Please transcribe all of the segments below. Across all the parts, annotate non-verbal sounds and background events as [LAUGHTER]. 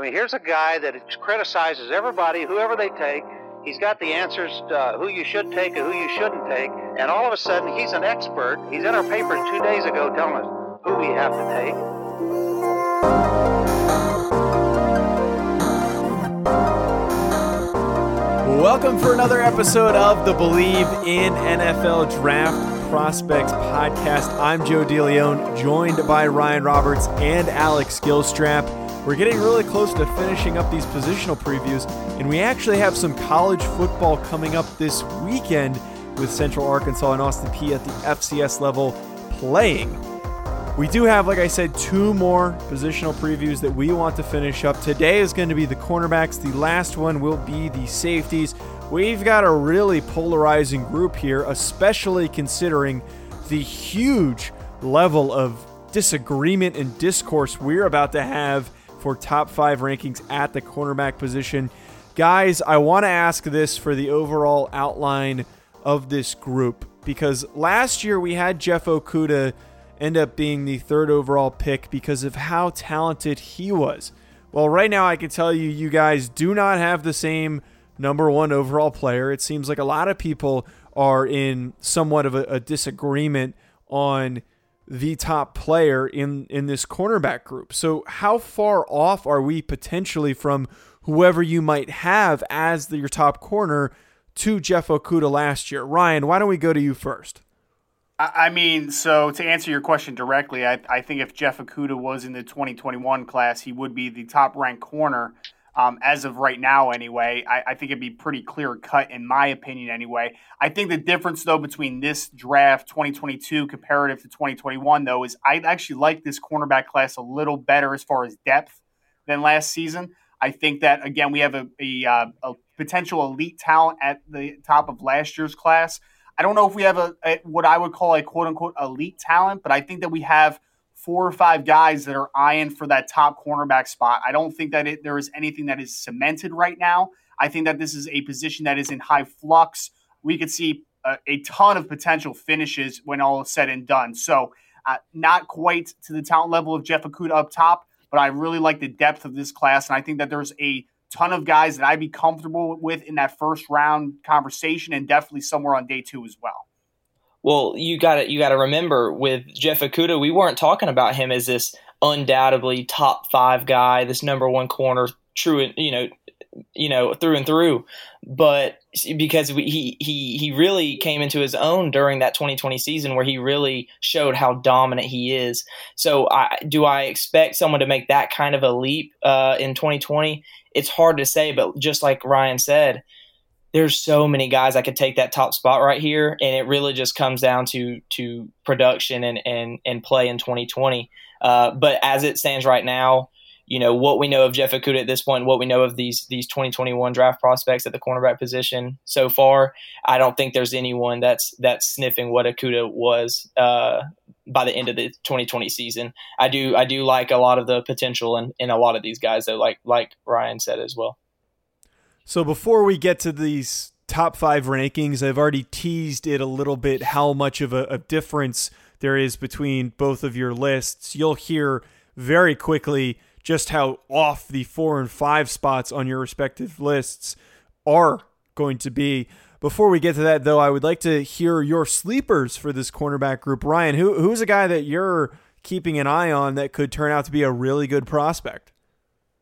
I mean, here's a guy that criticizes everybody, whoever they take. He's got the answers uh, who you should take and who you shouldn't take. And all of a sudden, he's an expert. He's in our paper two days ago telling us who we have to take. Welcome for another episode of the Believe in NFL Draft Prospects podcast. I'm Joe DeLeon, joined by Ryan Roberts and Alex Gilstrap. We're getting really close to finishing up these positional previews, and we actually have some college football coming up this weekend with Central Arkansas and Austin Peay at the FCS level playing. We do have, like I said, two more positional previews that we want to finish up. Today is going to be the cornerbacks, the last one will be the safeties. We've got a really polarizing group here, especially considering the huge level of disagreement and discourse we're about to have for top five rankings at the cornerback position. Guys, I want to ask this for the overall outline of this group because last year we had Jeff Okudah end up being the third overall pick because of how talented he was. Well, right now I can tell you, you guys do not have the same number one overall player. It seems like a lot of people are in somewhat of a, a disagreement on the top player in in this cornerback group. So how far off are we potentially from whoever you might have as the, your top corner to Jeff Okudah last year? Ryan, why don't we go to you first? I mean, so to answer your question directly, I, I think if Jeff Okudah was in the 2021 class, he would be the top ranked corner. Um, as of right now, anyway, I, I, think it'd be pretty clear cut, in my opinion, anyway. I think the difference, though, between this draft 2022 comparative to 2021, though, is I actually like this cornerback class a little better as far as depth than last season. I think that, again, we have a, a, uh, a potential elite talent at the top of last year's class. I don't know if we have a, a, what I would call a quote unquote elite talent, but I think that we have four or five guys that are eyeing for that top cornerback spot. I don't think that it, there is anything that is cemented right now. I think that this is a position that is in high flux. We could see a, a ton of potential finishes when all is said and done. So, uh, not quite to the talent level of Jeff Okudah up top, but I really like the depth of this class, and I think that there's a ton of guys that I'd be comfortable with in that first round conversation, and definitely somewhere on day two as well. Well, you got to you got to remember with Jeff Okudah, we weren't talking about him as this undoubtedly top five guy, this number one corner, true, you know, you know, through and through. But because we, he he he really came into his own during that 2020 season where he really showed how dominant he is. So, I, do I expect someone to make that kind of a leap uh, in 2020? it's hard to say, but just like Ryan said, there's so many guys I could take that top spot right here, and it really just comes down to to production and and and play in 2020. Uh, but as it stands right now, you know what we know of Jeff Okudah at this point, what we know of these these 2021 draft prospects at the cornerback position so far, I don't think there's anyone that's that's sniffing what Okudah was uh, by the end of the 2020 season. I do I do like a lot of the potential in, in a lot of these guys though, like like Ryan said as well. So before we get to these top five rankings, I've already teased it a little bit how much of a, a difference there is between both of your lists. You'll hear very quickly just how off the four and five spots on your respective lists are going to be. Before we get to that, though, I would like to hear your sleepers for this cornerback group. Ryan, who who's a guy that you're keeping an eye on that could turn out to be a really good prospect?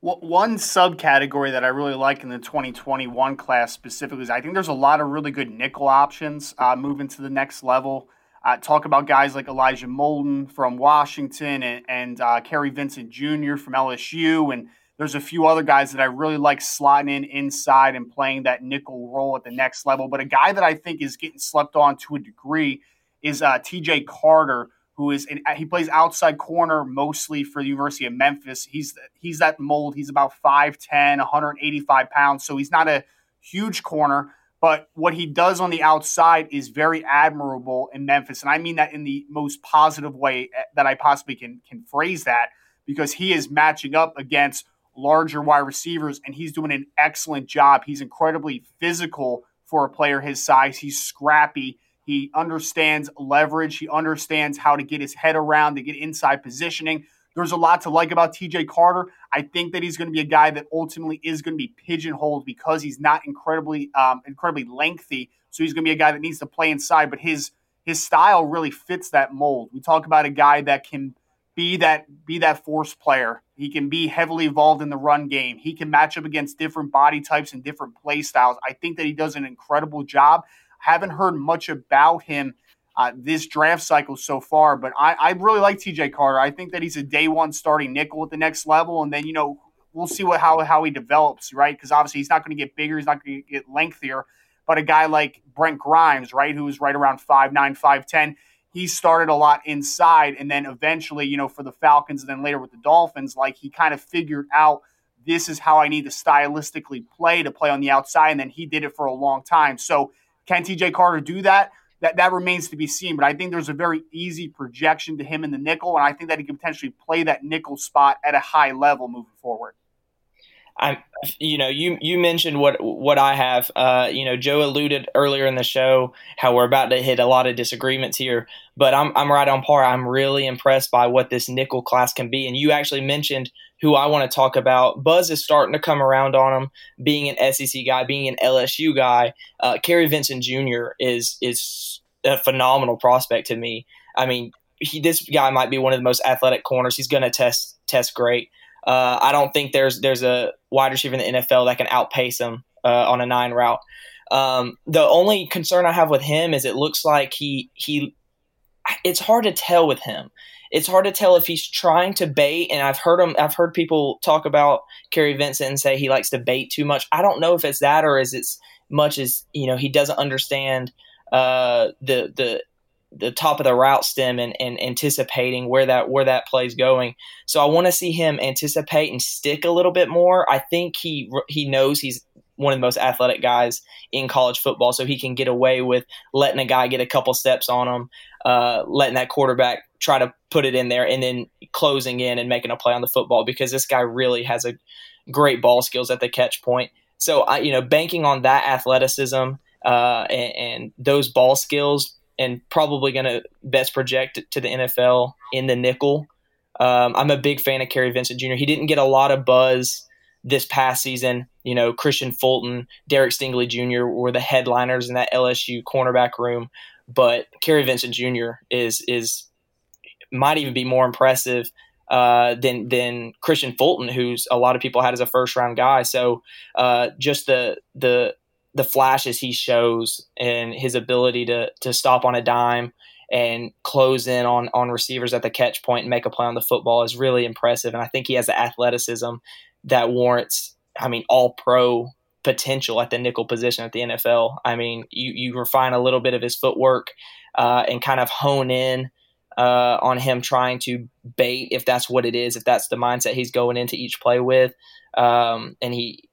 One subcategory that I really like in the 2021 class specifically is I think there's a lot of really good nickel options uh, moving to the next level. Uh, talk about guys like Elijah Molden from Washington and, and uh, Kary Vincent Jr. from LSU. And there's a few other guys that I really like slotting in inside and playing that nickel role at the next level. But a guy that I think is getting slept on to a degree is uh, TJ Carter, who is in, he plays outside corner mostly for the University of Memphis. He's he's that mold. He's about 5'10", 185 pounds, so he's not a huge corner. But what he does on the outside is very admirable in Memphis, and I mean that in the most positive way eh, that I possibly can can phrase that, because he is matching up against larger wide receivers, and he's doing an excellent job. He's incredibly physical for a player his size. He's scrappy. He understands leverage. He understands how to get his head around, to get inside positioning. There's a lot to like about TJ Carter. I think that he's going to be a guy that ultimately is going to be pigeonholed because he's not incredibly um, incredibly lengthy. So he's going to be a guy that needs to play inside, but his his style really fits that mold. We talk about a guy that can be that be that force player. He can be heavily involved in the run game. He can match up against different body types and different play styles. I think that he does an incredible job. Haven't heard much about him uh, this draft cycle so far, but I, I really like TJ Carter. I think that he's a day one starting nickel at the next level, and then you know we'll see what how how he develops, right? Because obviously he's not going to get bigger, he's not going to get lengthier. But a guy like Brent Grimes, right, who's right around five nine, five ten, he started a lot inside, and then eventually, you know, for the Falcons, and then later with the Dolphins, like he kind of figured out this is how I need to stylistically play to play on the outside, and then he did it for a long time. So can TJ Carter do that? That that remains to be seen. But I think there's a very easy projection to him in the nickel, and I think that he can potentially play that nickel spot at a high level moving forward. I, you know, you you mentioned what what I have. Uh, you know, Joe alluded earlier in the show how we're about to hit a lot of disagreements here, but I'm I'm right on par. I'm really impressed by what this nickel class can be, and you actually mentioned who I want to talk about. Buzz is starting to come around on him, being an SEC guy, being an LSU guy. Uh, Kary Vincent Jr. is is a phenomenal prospect to me. I mean, he, this guy might be one of the most athletic corners. He's going to test test great. Uh, I don't think there's there's a wide receiver in the NFL that can outpace him uh, on a nine route. Um, the only concern I have with him is it looks like he he. It's hard to tell with him it's hard to tell if he's trying to bait. And I've heard him, I've heard people talk about Kary Vincent and say he likes to bait too much. I don't know if it's that or is it's much as you know he doesn't understand uh, the the the top of the route stem and, and anticipating where that where that play is going. So I want to see him anticipate and stick a little bit more. I think he he knows he's one of the most athletic guys in college football, so he can get away with letting a guy get a couple steps on him, uh, letting that quarterback try to put it in there, and then closing in and making a play on the football because this guy really has a great ball skills at the catch point. So I, you know, banking on that athleticism uh, and, and those ball skills, and probably going to best project to the NFL in the nickel. Um, I'm a big fan of Kary Vincent Jr. He didn't get a lot of buzz this past season. You know, Kristian Fulton, Derek Stingley Jr. were the headliners in that LSU cornerback room, but Kary Vincent Jr. is is might even be more impressive uh, than than Kristian Fulton, who's a lot of people had as a first round guy. So uh, just the the the flashes he shows and his ability to to stop on a dime and close in on on receivers at the catch point and make a play on the football is really impressive. And I think he has the athleticism that warrants, I mean, all pro potential at the nickel position at the NFL. I mean, you, you refine a little bit of his footwork uh, and kind of hone in uh, on him trying to bait, if that's what it is, if that's the mindset he's going into each play with. Um, and he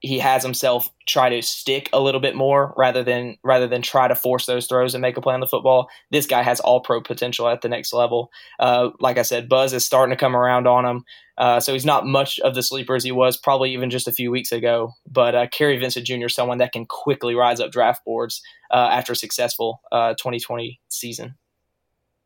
he has himself try to stick a little bit more rather than rather than try to force those throws and make a play on the football. This guy has all pro potential at the next level. Uh, like I said, Buzz is starting to come around on him, uh, so he's not much of the sleeper as he was probably even just a few weeks ago. But uh, Kary Vincent Jr. is someone that can quickly rise up draft boards uh, after a successful 2020 uh, season.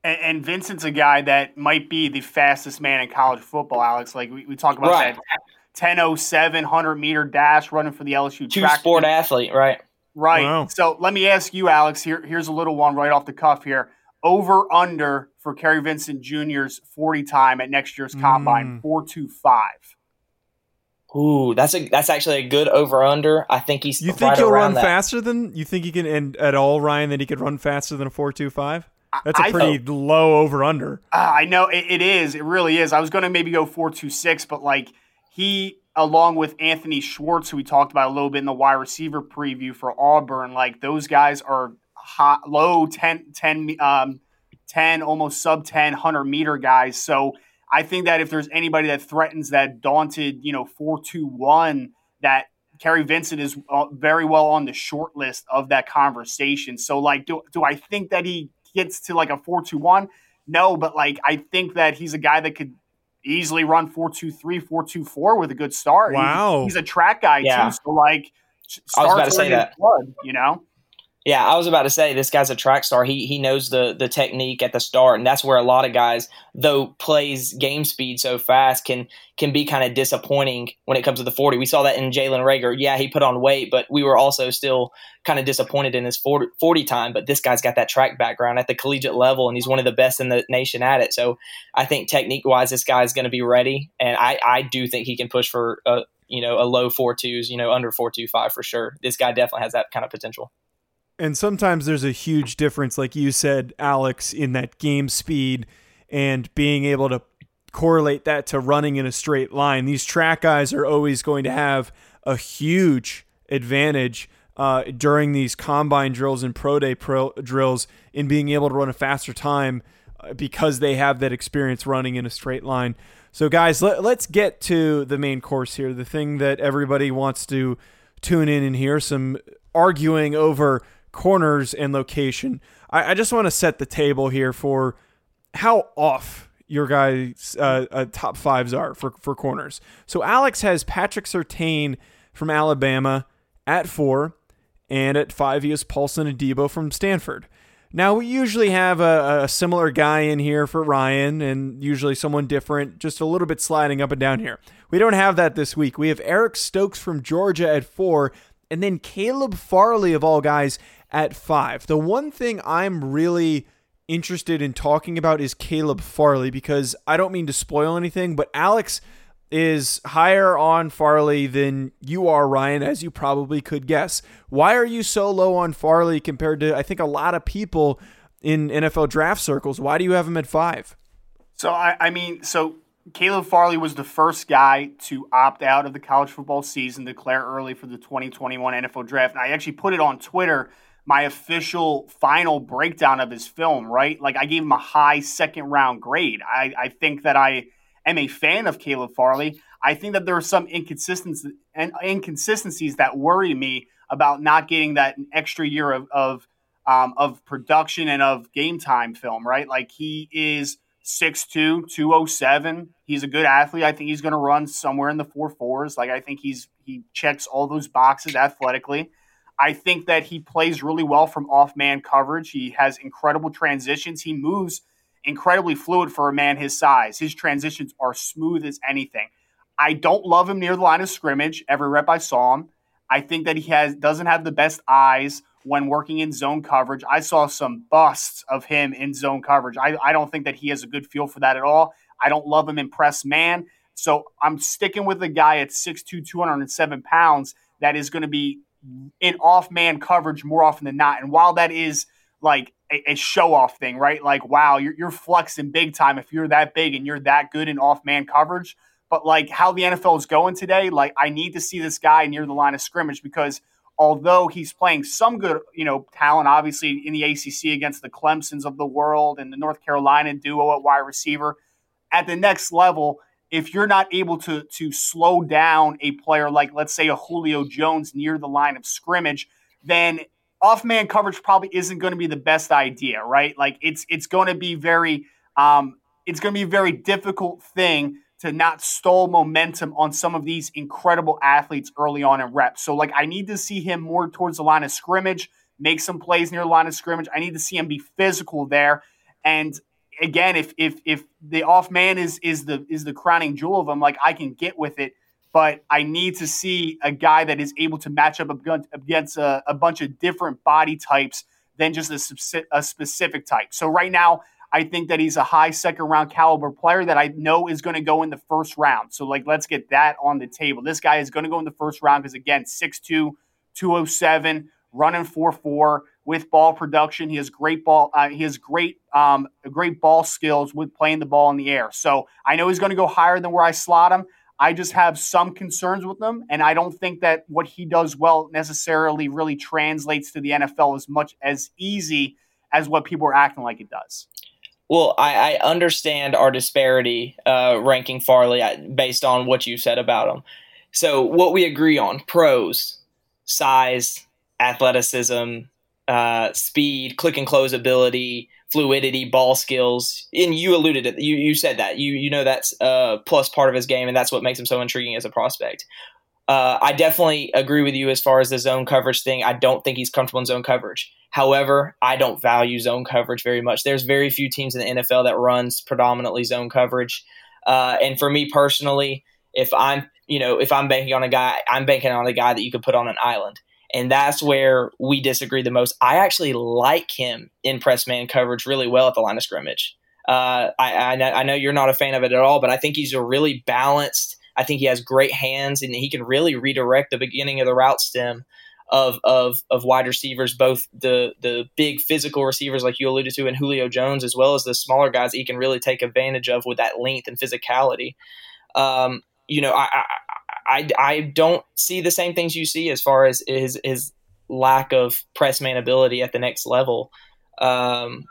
And, and, Vincent's a guy that might be the fastest man in college football, Alex. Like we, we talk about right. that 1007 100 meter dash running for the LSU Two track sport athlete, right? Right. Wow. So let me ask you, Alex. Here, here's a little one right off the cuff here. Over under for Kary Vincent Jr.'s 40 time at next year's combine, mm. 425. Ooh, that's a that's actually a good over under. I think he's. You think right he'll run that. faster than you think he can? And at all, Ryan, that he could run faster than a four two five. That's a pretty low over under. Uh, I know it, it is. It really is. I was going to maybe go four two six, but like he along with Anthony Schwartz, who we talked about a little bit in the wide receiver preview for Auburn, like those guys are hot, low 10, 10, um, 10, almost sub 10, 100 meter guys. So I think that if there's anybody that threatens that daunted, you know, 4 2 1, that Kary Vincent is uh, very well on the short list of that conversation. So, like, do, do I think that he gets to like a 4 2 1? No, but like, I think that he's a guy that could easily run 4 2 3, 4 2 4 with a good start. Wow. He, he's a track guy, yeah. too. So, like, I was about to say that. Blood, you know? Yeah, I was about to say this guy's a track star. He he knows the the technique at the start, and that's where a lot of guys, though plays game speed so fast, can can be kind of disappointing when it comes to the forty. We saw that in Jalen Reagor. Yeah, he put on weight, but we were also still kind of disappointed in his 40, 40 time. But this guy's got that track background at the collegiate level, and he's one of the best in the nation at it. So I think technique wise, this guy's going to be ready, and I I do think he can push for a you know a low four twos, you know under four two five for sure. This guy definitely has that kind of potential. And sometimes there's a huge difference, like you said, Alex, in that game speed and being able to correlate that to running in a straight line. These track guys are always going to have a huge advantage uh, during these combine drills and pro day pro drills in being able to run a faster time uh, because they have that experience running in a straight line. So, guys, let, let's get to the main course here. The thing that everybody wants to tune in and hear some arguing over corners and location. I, I just want to set the table here for how off your guys' uh, uh, top fives are for, for corners. So Alex has Patrick Surtain from Alabama at four, and at five he has Paulson Adebo from Stanford. Now we usually have a, a, similar guy in here for Ryan, and usually someone different, just a little bit sliding up and down here. We don't have that this week. We have Eric Stokes from Georgia at four, and then Caleb Farley of all guys at five. The one thing I'm really interested in talking about is Caleb Farley because I don't mean to spoil anything, but Alex is higher on Farley than you are, Ryan, as you probably could guess. Why are you so low on Farley compared to, I think, a lot of people in NFL draft circles? Why do you have him at five? So, I, I mean, so Caleb Farley was the first guy to opt out of the college football season, declare early for the 2021 NFL draft. And I actually put it on Twitter my official final breakdown of his film, right? Like I gave him a high second round grade. I, I think that I am a fan of Caleb Farley. I think that there are some inconsistencies and inconsistencies that worry me about not getting that extra year of of, um, of production and of game time film, right? Like he is 6'2", 207. He's a good athlete. I think he's going to run somewhere in the four fours. Like I think he's he checks all those boxes athletically. I think that he plays really well from off man coverage. He has incredible transitions. He moves incredibly fluid for a man his size. His transitions are smooth as anything. I don't love him near the line of scrimmage. Every rep I saw him. I think that he has doesn't have the best eyes when working in zone coverage. I saw some busts of him in zone coverage. I, I don't think that he has a good feel for that at all. I don't love him in press man. So I'm sticking with a guy at 6'2, 207 pounds that is going to be in off man coverage more often than not. And while that is like a, a show off thing, right? Like, wow, you're, you're flexing big time if you're that big and you're that good in off man coverage. But like how the NFL is going today, like I need to see this guy near the line of scrimmage because although he's playing some good, you know, talent, obviously in the ACC against the Clemsons of the world and the North Carolina duo at wide receiver, at the next level, if you're not able to to slow down a player like let's say a Julio Jones near the line of scrimmage, then off man coverage probably isn't going to be the best idea, right? Like it's it's going to be very um, it's going to be a very difficult thing to not stall momentum on some of these incredible athletes early on in reps. So like I need to see him more towards the line of scrimmage, make some plays near the line of scrimmage. I need to see him be physical there. And again, if if if the off man is is the is the crowning jewel of them, like I can get with it, but I need to see a guy that is able to match up against a, a bunch of different body types than just a, a specific type. So right now, I think that he's a high second round caliber player that I know is going to go in the first round. So like, let's get that on the table. This guy is going to go in the first round because again, 6'2", 207, running 4'4" with ball production. He has great ball. Uh, he has great, um, great ball skills with playing the ball in the air. So I know he's going to go higher than where I slot him. I just have some concerns with him, and I don't think that what he does well necessarily really translates to the NFL as much as easy as what people are acting like it does. Well, I, I understand our disparity uh, ranking Farley uh, based on what you said about him. So, what we agree on pros, size, athleticism, uh, speed, click and close ability, fluidity, ball skills. And you alluded to you you said that you you know that's a plus part of his game, and that's what makes him so intriguing as a prospect. Uh, I definitely agree with you as far as the zone coverage thing. I don't think he's comfortable in zone coverage. However, I don't value zone coverage very much. There's very few teams in the NFL that runs predominantly zone coverage. Uh, and for me personally, if I'm you know if I'm banking on a guy, I'm banking on a guy that you could put on an island. And that's where we disagree the most. I actually like him in press man coverage really well at the line of scrimmage. Uh, I, I, know, I know you're not a fan of it at all, but I think he's a really balanced. I think he has great hands and he can really redirect the beginning of the route stem of of of wide receivers, both the the big physical receivers like you alluded to, and Julio Jones, as well as the smaller guys he can really take advantage of with that length and physicality. Um, you know, I, I I, I don't see the same things you see as far as his his lack of press man ability at the next level. Um,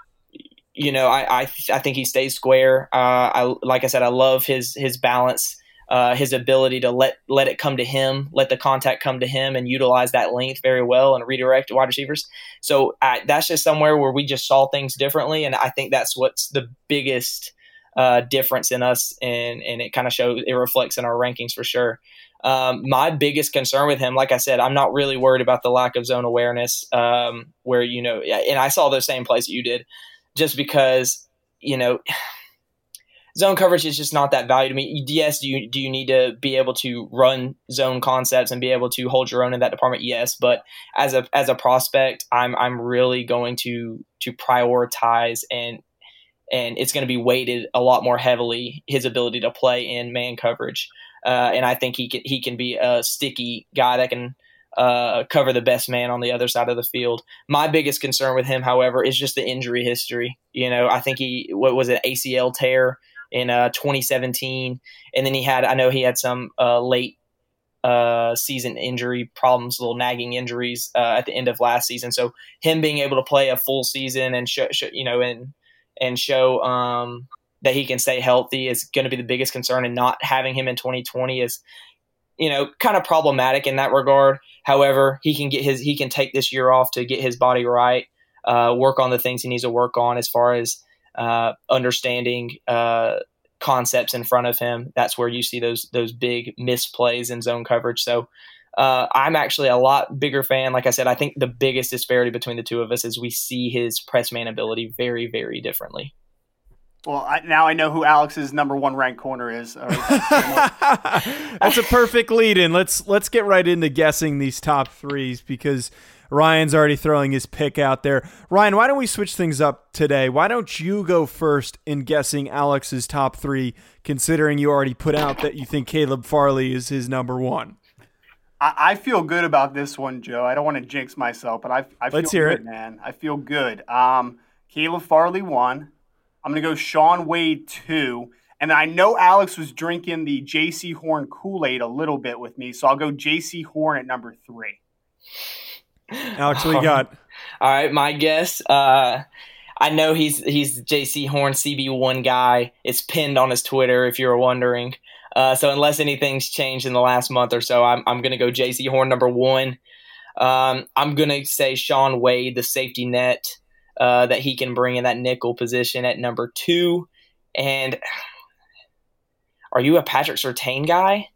you know, I, I, I think he stays square. Uh, I like I said, I love his his balance, uh, his ability to let let it come to him, let the contact come to him, and utilize that length very well and redirect wide receivers. So I, that's just somewhere where we just saw things differently, and I think that's what's the biggest uh, difference in us, and and it kind of shows it reflects in our rankings for sure. Um, my biggest concern with him, like I said, I'm not really worried about the lack of zone awareness. Um, where you know, and I saw those same plays that you did, just because you know. Zone coverage is just not that value to me. Yes, do you do you need to be able to run zone concepts and be able to hold your own in that department? Yes, but as a as a prospect, I'm I'm really going to to prioritize and and it's going to be weighted a lot more heavily his ability to play in man coverage. Uh, and I think he can he can be a sticky guy that can uh, cover the best man on the other side of the field. My biggest concern with him, however, is just the injury history. You know, I think he what was it ACL tear in uh, 2017, and then he had I know he had some uh, late uh, season injury problems, little nagging injuries uh, at the end of last season. So him being able to play a full season and show, show you know and and show um, that he can stay healthy is going to be the biggest concern, and not having him in 2020 is, you know, kind of problematic in that regard. However, he can get his he can take this year off to get his body right, uh, work on the things he needs to work on as far as uh, understanding uh, concepts in front of him. That's where you see those those big misplays in zone coverage. So. Uh, I'm actually a lot bigger fan. Like I said, I think the biggest disparity between the two of us is we see his press man ability very, very differently. Well, I, now I know who Alex's number one ranked corner is. [LAUGHS] That's a perfect lead in. Let's let's get right into guessing these top threes because Ryan's already throwing his pick out there. Ryan, why don't we switch things up today? Why don't you go first in guessing Alex's top three, considering you already put out that you think Caleb Farley is his number one? I, I feel good about this one, Joe. I don't want to jinx myself, but I, I feel Let's hear good, it. man. I feel good. Um, Caleb Farley one. I'm going to go Shaun Wade two. And I know Alex was drinking the JC Horn Kool Aid a little bit with me, so I'll go JC Horn at number three. Alex, what you got? [LAUGHS] All right, my guess. Uh, I know he's he's Jaycee Horn CB one guy. It's pinned on his Twitter if you're wondering. Uh, so unless anything's changed in the last month or so, I'm I'm gonna go JC Horn number one. Um, I'm gonna say Shaun Wade, the safety net uh, that he can bring in that nickel position at number two. And are you a Patrick Surtain guy?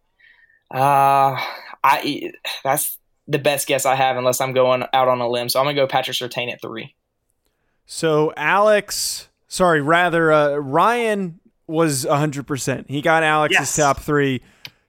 Uh, I that's the best guess I have, unless I'm going out on a limb. So I'm gonna go Patrick Surtain at three. So Alex, sorry, rather uh, Ryan was 100%. He got Alex's Yes. top 3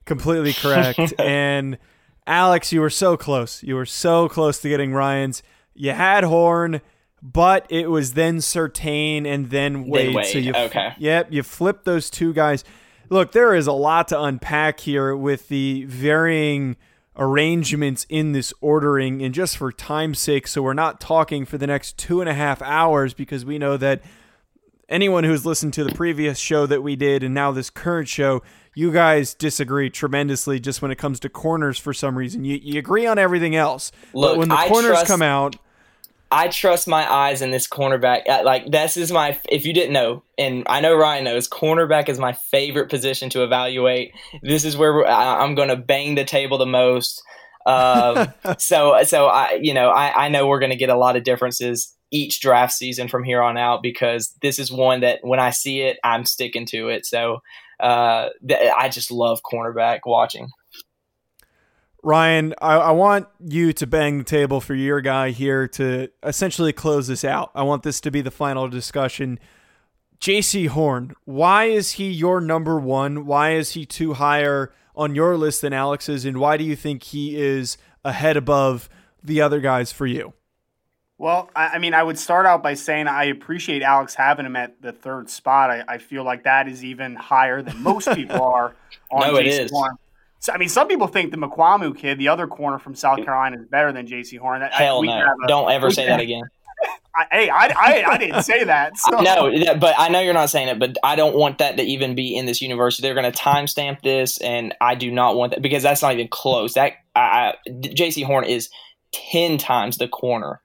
completely correct [LAUGHS] and Alex, you were so close. You were so close to getting Ryan's. You had Horn, but it was then Surtain and then Wade. Wade, So you okay. Yep, you flipped those two guys. Look, there is a lot to unpack here with the varying arrangements in this ordering, and just for time's sake, so we're not talking for the next two and a half hours because we know that anyone who's listened to the previous show that we did and now this current show, you guys disagree tremendously just when it comes to corners for some reason. You, you agree on everything else. but when the I corners trust- come out, I trust my eyes in this cornerback. Uh, like this is my if you didn't know, and I know Ryan knows, cornerback is my favorite position to evaluate. This is where I'm going to bang the table the most. Um, [LAUGHS] so so I you know I, I know we're going to get a lot of differences each draft season from here on out because this is one that when I see it, I'm sticking to it. So uh, th- I just love cornerback watching. Ryan, I, I, want you to bang the table for your guy here to essentially close this out. I want this to be the final discussion. JC Horn, why is he your number one? Why is he two higher on your list than Alex's? And why do you think he is ahead above the other guys for you? Well, I, mean, I would start out by saying I appreciate Alex having him at the third spot. I, I feel like that is even higher than most people [LAUGHS] are on no, Jaycee Horn. So, I mean, some people think the Mukuamu kid, the other corner from South Carolina, is better than J.C. Horn. That, Hell I, no! A, Don't ever say that again. I, hey, I, I, I, didn't say that. [LAUGHS] So. No, but I know you're not saying it, but I don't want that to even be in this university. They're going to timestamp this, and I do not want that because that's not even close. That I, Jaycee Horn is ten times the corner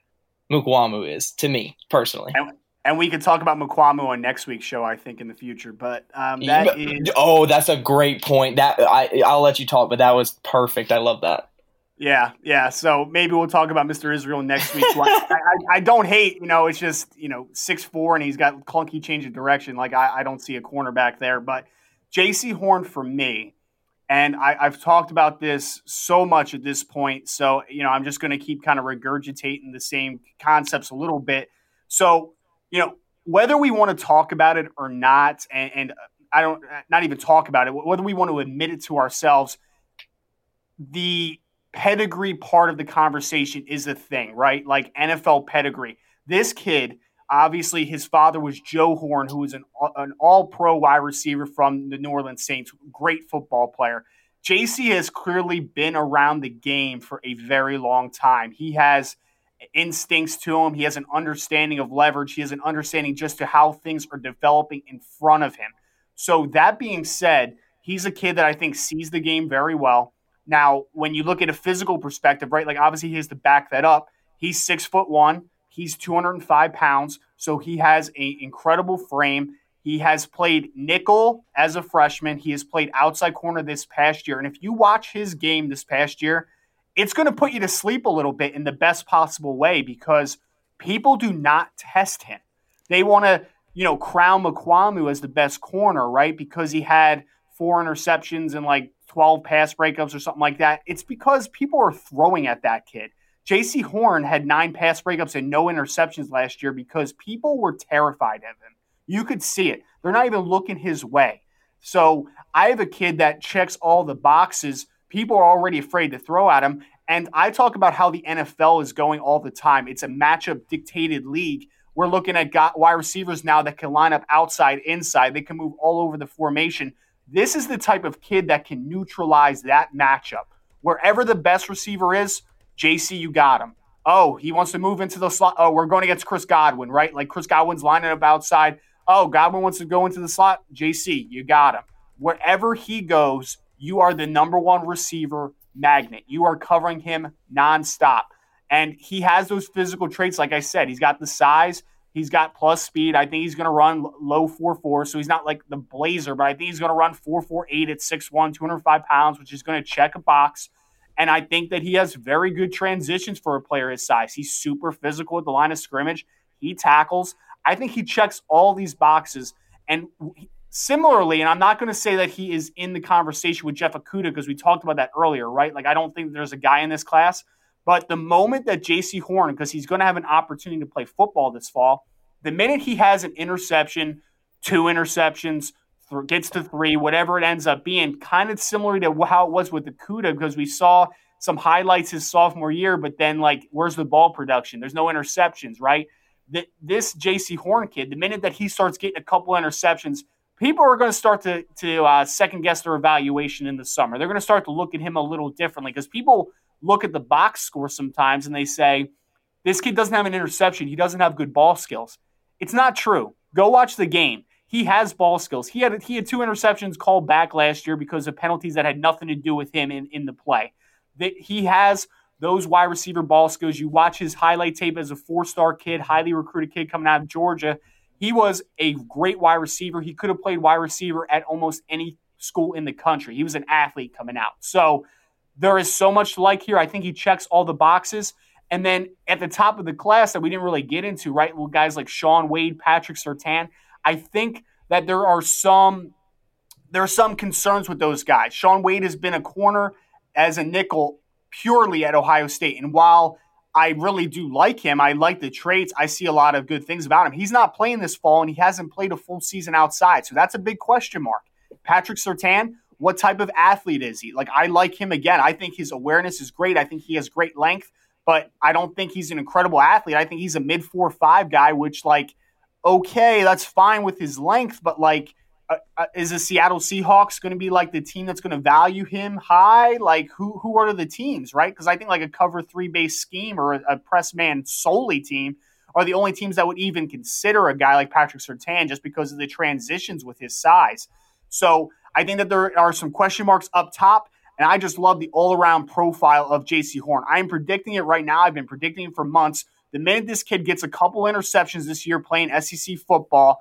Mukuamu is to me personally. And, and we could talk about Mukuamu on next week's show, I think, in the future. But um, that is oh, that's a great point. That I I'll let you talk, but that was perfect. I love that. Yeah, yeah. So maybe we'll talk about Mr. Israel next week. I, I, I, don't hate, you know, it's just you know six four and he's got clunky change of direction. Like I, I don't see a cornerback there, but J.C. Horn for me, and I, I've talked about this so much at this point. So you know, I'm just going to keep kind of regurgitating the same concepts a little bit. So you know, whether we want to talk about it or not, and, and uh, I don't uh, not even talk about it, whether we want to admit it to ourselves, the pedigree part of the conversation is a thing, right? Like NFL pedigree. This kid, obviously, his father was Joe Horn, who was an, an all pro wide receiver from the New Orleans Saints, great football player. JC has clearly been around the game for a very long time. He has instincts to him. He has an understanding of leverage. He has an understanding just to how things are developing in front of him. So that being said, he's a kid that I think sees the game very well. Now, when you look at a physical perspective, right? Like obviously he has to back that up. He's six foot one. He's 205 pounds. So he has an incredible frame. He has played nickel as a freshman. He has played outside corner this past year. And if you watch his game this past year, it's going to put you to sleep a little bit in the best possible way because people do not test him. They want to, you know, crown Mukuamu as the best corner, right? Because he had four interceptions and like 12 pass breakups or something like that. It's because people are throwing at that kid. JC Horn had nine pass breakups and no interceptions last year because people were terrified of him. You could see it. They're not even looking his way. So I have a kid that checks all the boxes people are already afraid to throw at him. And I talk about how the NFL is going all the time. It's a matchup dictated league. We're looking at wide receivers now that can line up outside, inside. They can move all over the formation. This is the type of kid that can neutralize that matchup. Wherever the best receiver is, JC, you got him. Oh, he wants to move into the slot. Oh, we're going against Chris Godwin, right? Like Chris Godwin's lining up outside. Oh, Godwin wants to go into the slot. JC, you got him. Wherever he goes, you are the number one receiver magnet. You are covering him nonstop. And he has those physical traits. Like I said, he's got the size, he's got plus speed. I think he's going to run low 4 4. So he's not like the blazer, but I think he's going to run 4 4 8 at 6'1, 205 pounds, which is going to check a box. And I think that he has very good transitions for a player his size. He's super physical at the line of scrimmage. He tackles. I think he checks all these boxes. And Similarly, and I'm not going to say that he is in the conversation with Jeff Okudah because we talked about that earlier, right? Like, I don't think there's a guy in this class. But the moment that J.C. Horn, because he's going to have an opportunity to play football this fall, the minute he has an interception, two interceptions, th- gets to three, whatever it ends up being, kind of similar to how it was with Okudah, because we saw some highlights his sophomore year, but then, like, where's the ball production? There's no interceptions, right? That this J.C. Horn kid, the minute that he starts getting a couple interceptions, people are going to start to, to uh, second guess their evaluation in the summer. They're going to start to look at him a little differently because people look at the box score sometimes and they say, this kid doesn't have an interception. He doesn't have good ball skills. It's not true. Go watch the game. He has ball skills. He had he had two interceptions called back last year because of penalties that had nothing to do with him in, in the play. That he has those wide receiver ball skills. You watch his highlight tape as a four star kid, highly recruited kid coming out of Georgia. He was a great wide receiver. He could have played wide receiver at almost any school in the country. He was an athlete coming out. So there is so much to like here. I think he checks all the boxes. And then at the top of the class that we didn't really get into, right? Well, guys like Shaun Wade, Patrick Surtain. I think that there are some there are some concerns with those guys. Shaun Wade has been a corner as a nickel purely at Ohio State. And while I really do like him, I like the traits, I see a lot of good things about him. He's not playing this fall and he hasn't played a full season outside. So that's a big question mark. Patrick Surtain, what type of athlete is he? Like, I like him again. I think his awareness is great. I think he has great length, but I don't think he's an incredible athlete. I think he's a mid four five guy, which, like, okay, that's fine with his length, but like, uh, uh, is the Seattle Seahawks going to be like the team that's going to value him high? Like, who who are the teams, right? Because I think like a cover three base scheme or a, a, press man solely team are the only teams that would even consider a guy like Patrick Surtain just because of the transitions with his size. So I think that there are some question marks up top. And I just love the all around profile of JC Horn. I'm predicting it right now. I've been predicting it for months. The minute this kid gets a couple interceptions this year playing SEC football,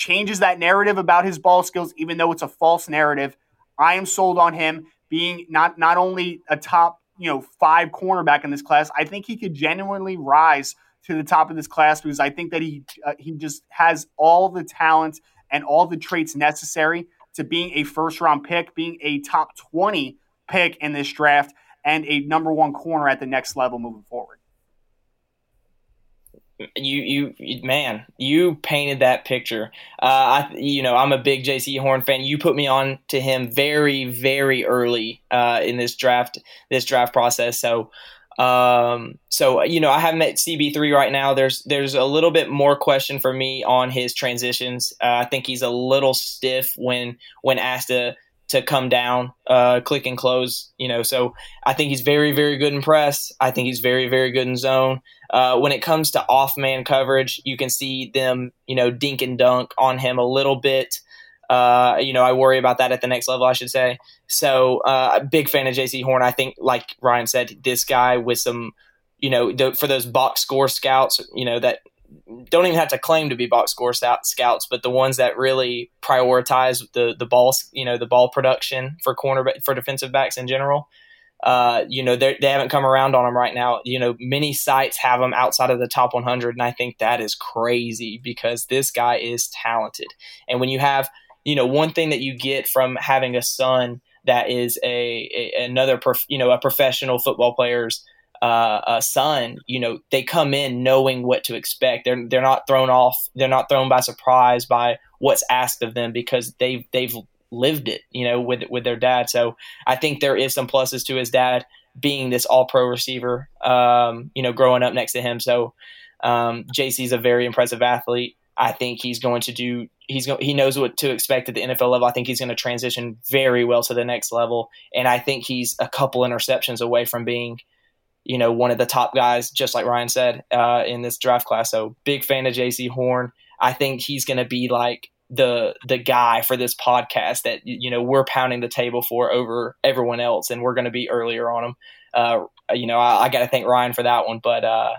changes that narrative about his ball skills, even though it's a false narrative. I am sold on him being not not only a top you know five cornerback in this class. I think he could genuinely rise to the top of this class because I think that he uh, he just has all the talent and all the traits necessary to being a first round pick, being a top twenty pick in this draft, and a number one corner at the next level moving forward you you man you painted that picture. Uh, I you know I'm a big jc Horn fan. You put me on to him very very early uh, in this draft this draft process. So um, so you know I have at CB3 right now. There's there's a little bit more question for me on his transitions. Uh, I think he's a little stiff when when asked to to come down, uh, click and close. You know, so I think he's very, very good in press. I think he's very, very good in zone. Uh, when it comes to off man coverage, you can see them, you know, dink and dunk on him a little bit. Uh, you know, I worry about that at the next level, I should say. So, uh, big fan of JC Horn. I think, like Ryan said, this guy with some, you know, the, for those box score scouts, you know, that don't even have to claim to be box score scouts, but the ones that really prioritize the the ball, you know, the ball production for cornerback for defensive backs in general. Uh, you know, they haven't come around on them right now. You know, many sites have them outside of the top 100, and I think that is crazy because this guy is talented. And when you have, you know, one thing that you get from having a son that is a, a another, prof, you know, a professional football player's uh, a son, you know, they come in knowing what to expect. They're they're not thrown off. They're not thrown by surprise by what's asked of them because they've they've lived it, you know, with with their dad. So I think there is some pluses to his dad being this All Pro receiver, um, you know, growing up next to him. So um, Jaycee's a very impressive athlete. I think he's going to do. He's go, he knows what to expect at the NFL level. I think he's going to transition very well to the next level, and I think he's a couple interceptions away from being you know, one of the top guys, just like Ryan said, uh, in this draft class. So big fan of JC Horn. I think he's going to be like the the guy for this podcast that you know we're pounding the table for over everyone else, and we're going to be earlier on him. Uh, you know, I, I got to thank Ryan for that one, but uh,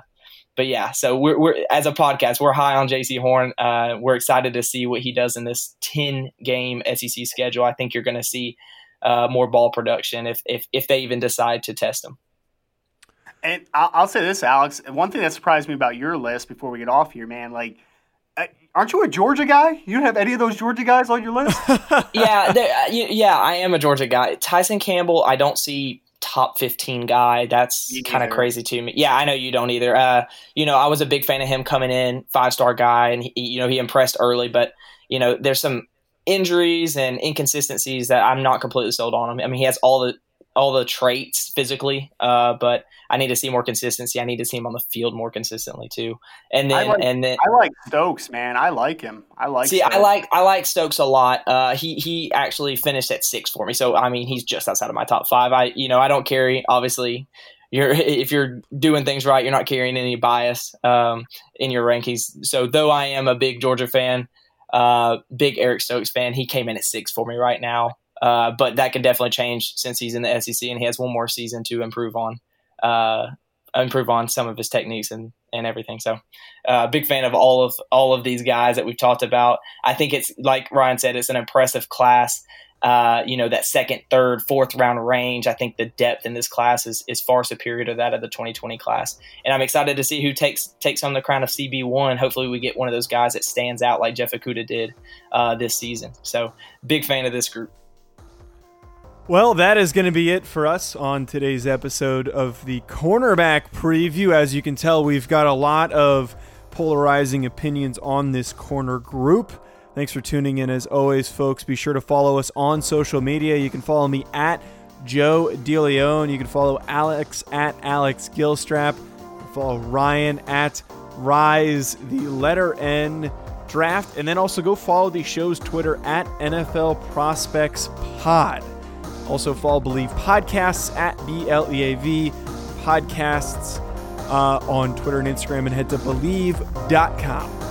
but yeah. So we're, we're as a podcast, we're high on JC Horn. Uh, we're excited to see what he does in this ten game SEC schedule. I think you're going to see uh, more ball production if if if they even decide to test him. And I'll, I'll, say this, Alex. One thing that surprised me about your list before we get off here, man, like, uh, aren't you a Georgia guy? You don't have any of those Georgia guys on your list? [LAUGHS] yeah, uh, yeah, I am a Georgia guy. Tyson Campbell, I don't see top 15 guy. That's kind of crazy to me. Yeah, I know you don't either. Uh, you know, I was a big fan of him coming in, five star guy, and he, you know he impressed early. But you know, there's some injuries and inconsistencies that I'm not completely sold on him. I mean, he has all the all the traits physically, uh, but I need to see more consistency. I need to see him on the field more consistently too. And then I like, and then I like Stokes, man. I like him. I like. See, Stokes. I like I like Stokes a lot. Uh, he he actually finished at six for me, so I mean he's just outside of my top five. I you know I don't carry obviously. You're, [LAUGHS] if you're doing things right, you're not carrying any bias um, in your rankings. So, though I am a big Georgia fan, uh, big Eric Stokes fan, he came in at six for me right now. Uh, but that could definitely change since he's in the SEC and he has one more season to improve on. uh, improve on some of his techniques and and everything. So, uh, big fan of all of all of these guys that we've talked about. I think it's like Ryan said, it's an impressive class. Uh, you know that second, third, fourth round range. I think the depth in this class is, is far superior to that of the 2020 class, and I'm excited to see who takes takes on the crown of CB one. Hopefully, we get one of those guys that stands out like Jeff Okudah did uh, this season. So, big fan of this group. Well, that is going to be it for us on today's episode of the cornerback preview. As you can tell, we've got a lot of polarizing opinions on this corner group. Thanks for tuning in as always, folks. Be sure to follow us on social media. You can follow me at Joe DeLeon. You can follow Alex at Alex Gilstrap. Follow Ryan at Rise the letter N draft. And then also go follow the show's Twitter at NFL Prospects Pod. Also follow Bleav Podcasts at B L E A V Podcasts uh, on Twitter and Instagram and head to bleav.com.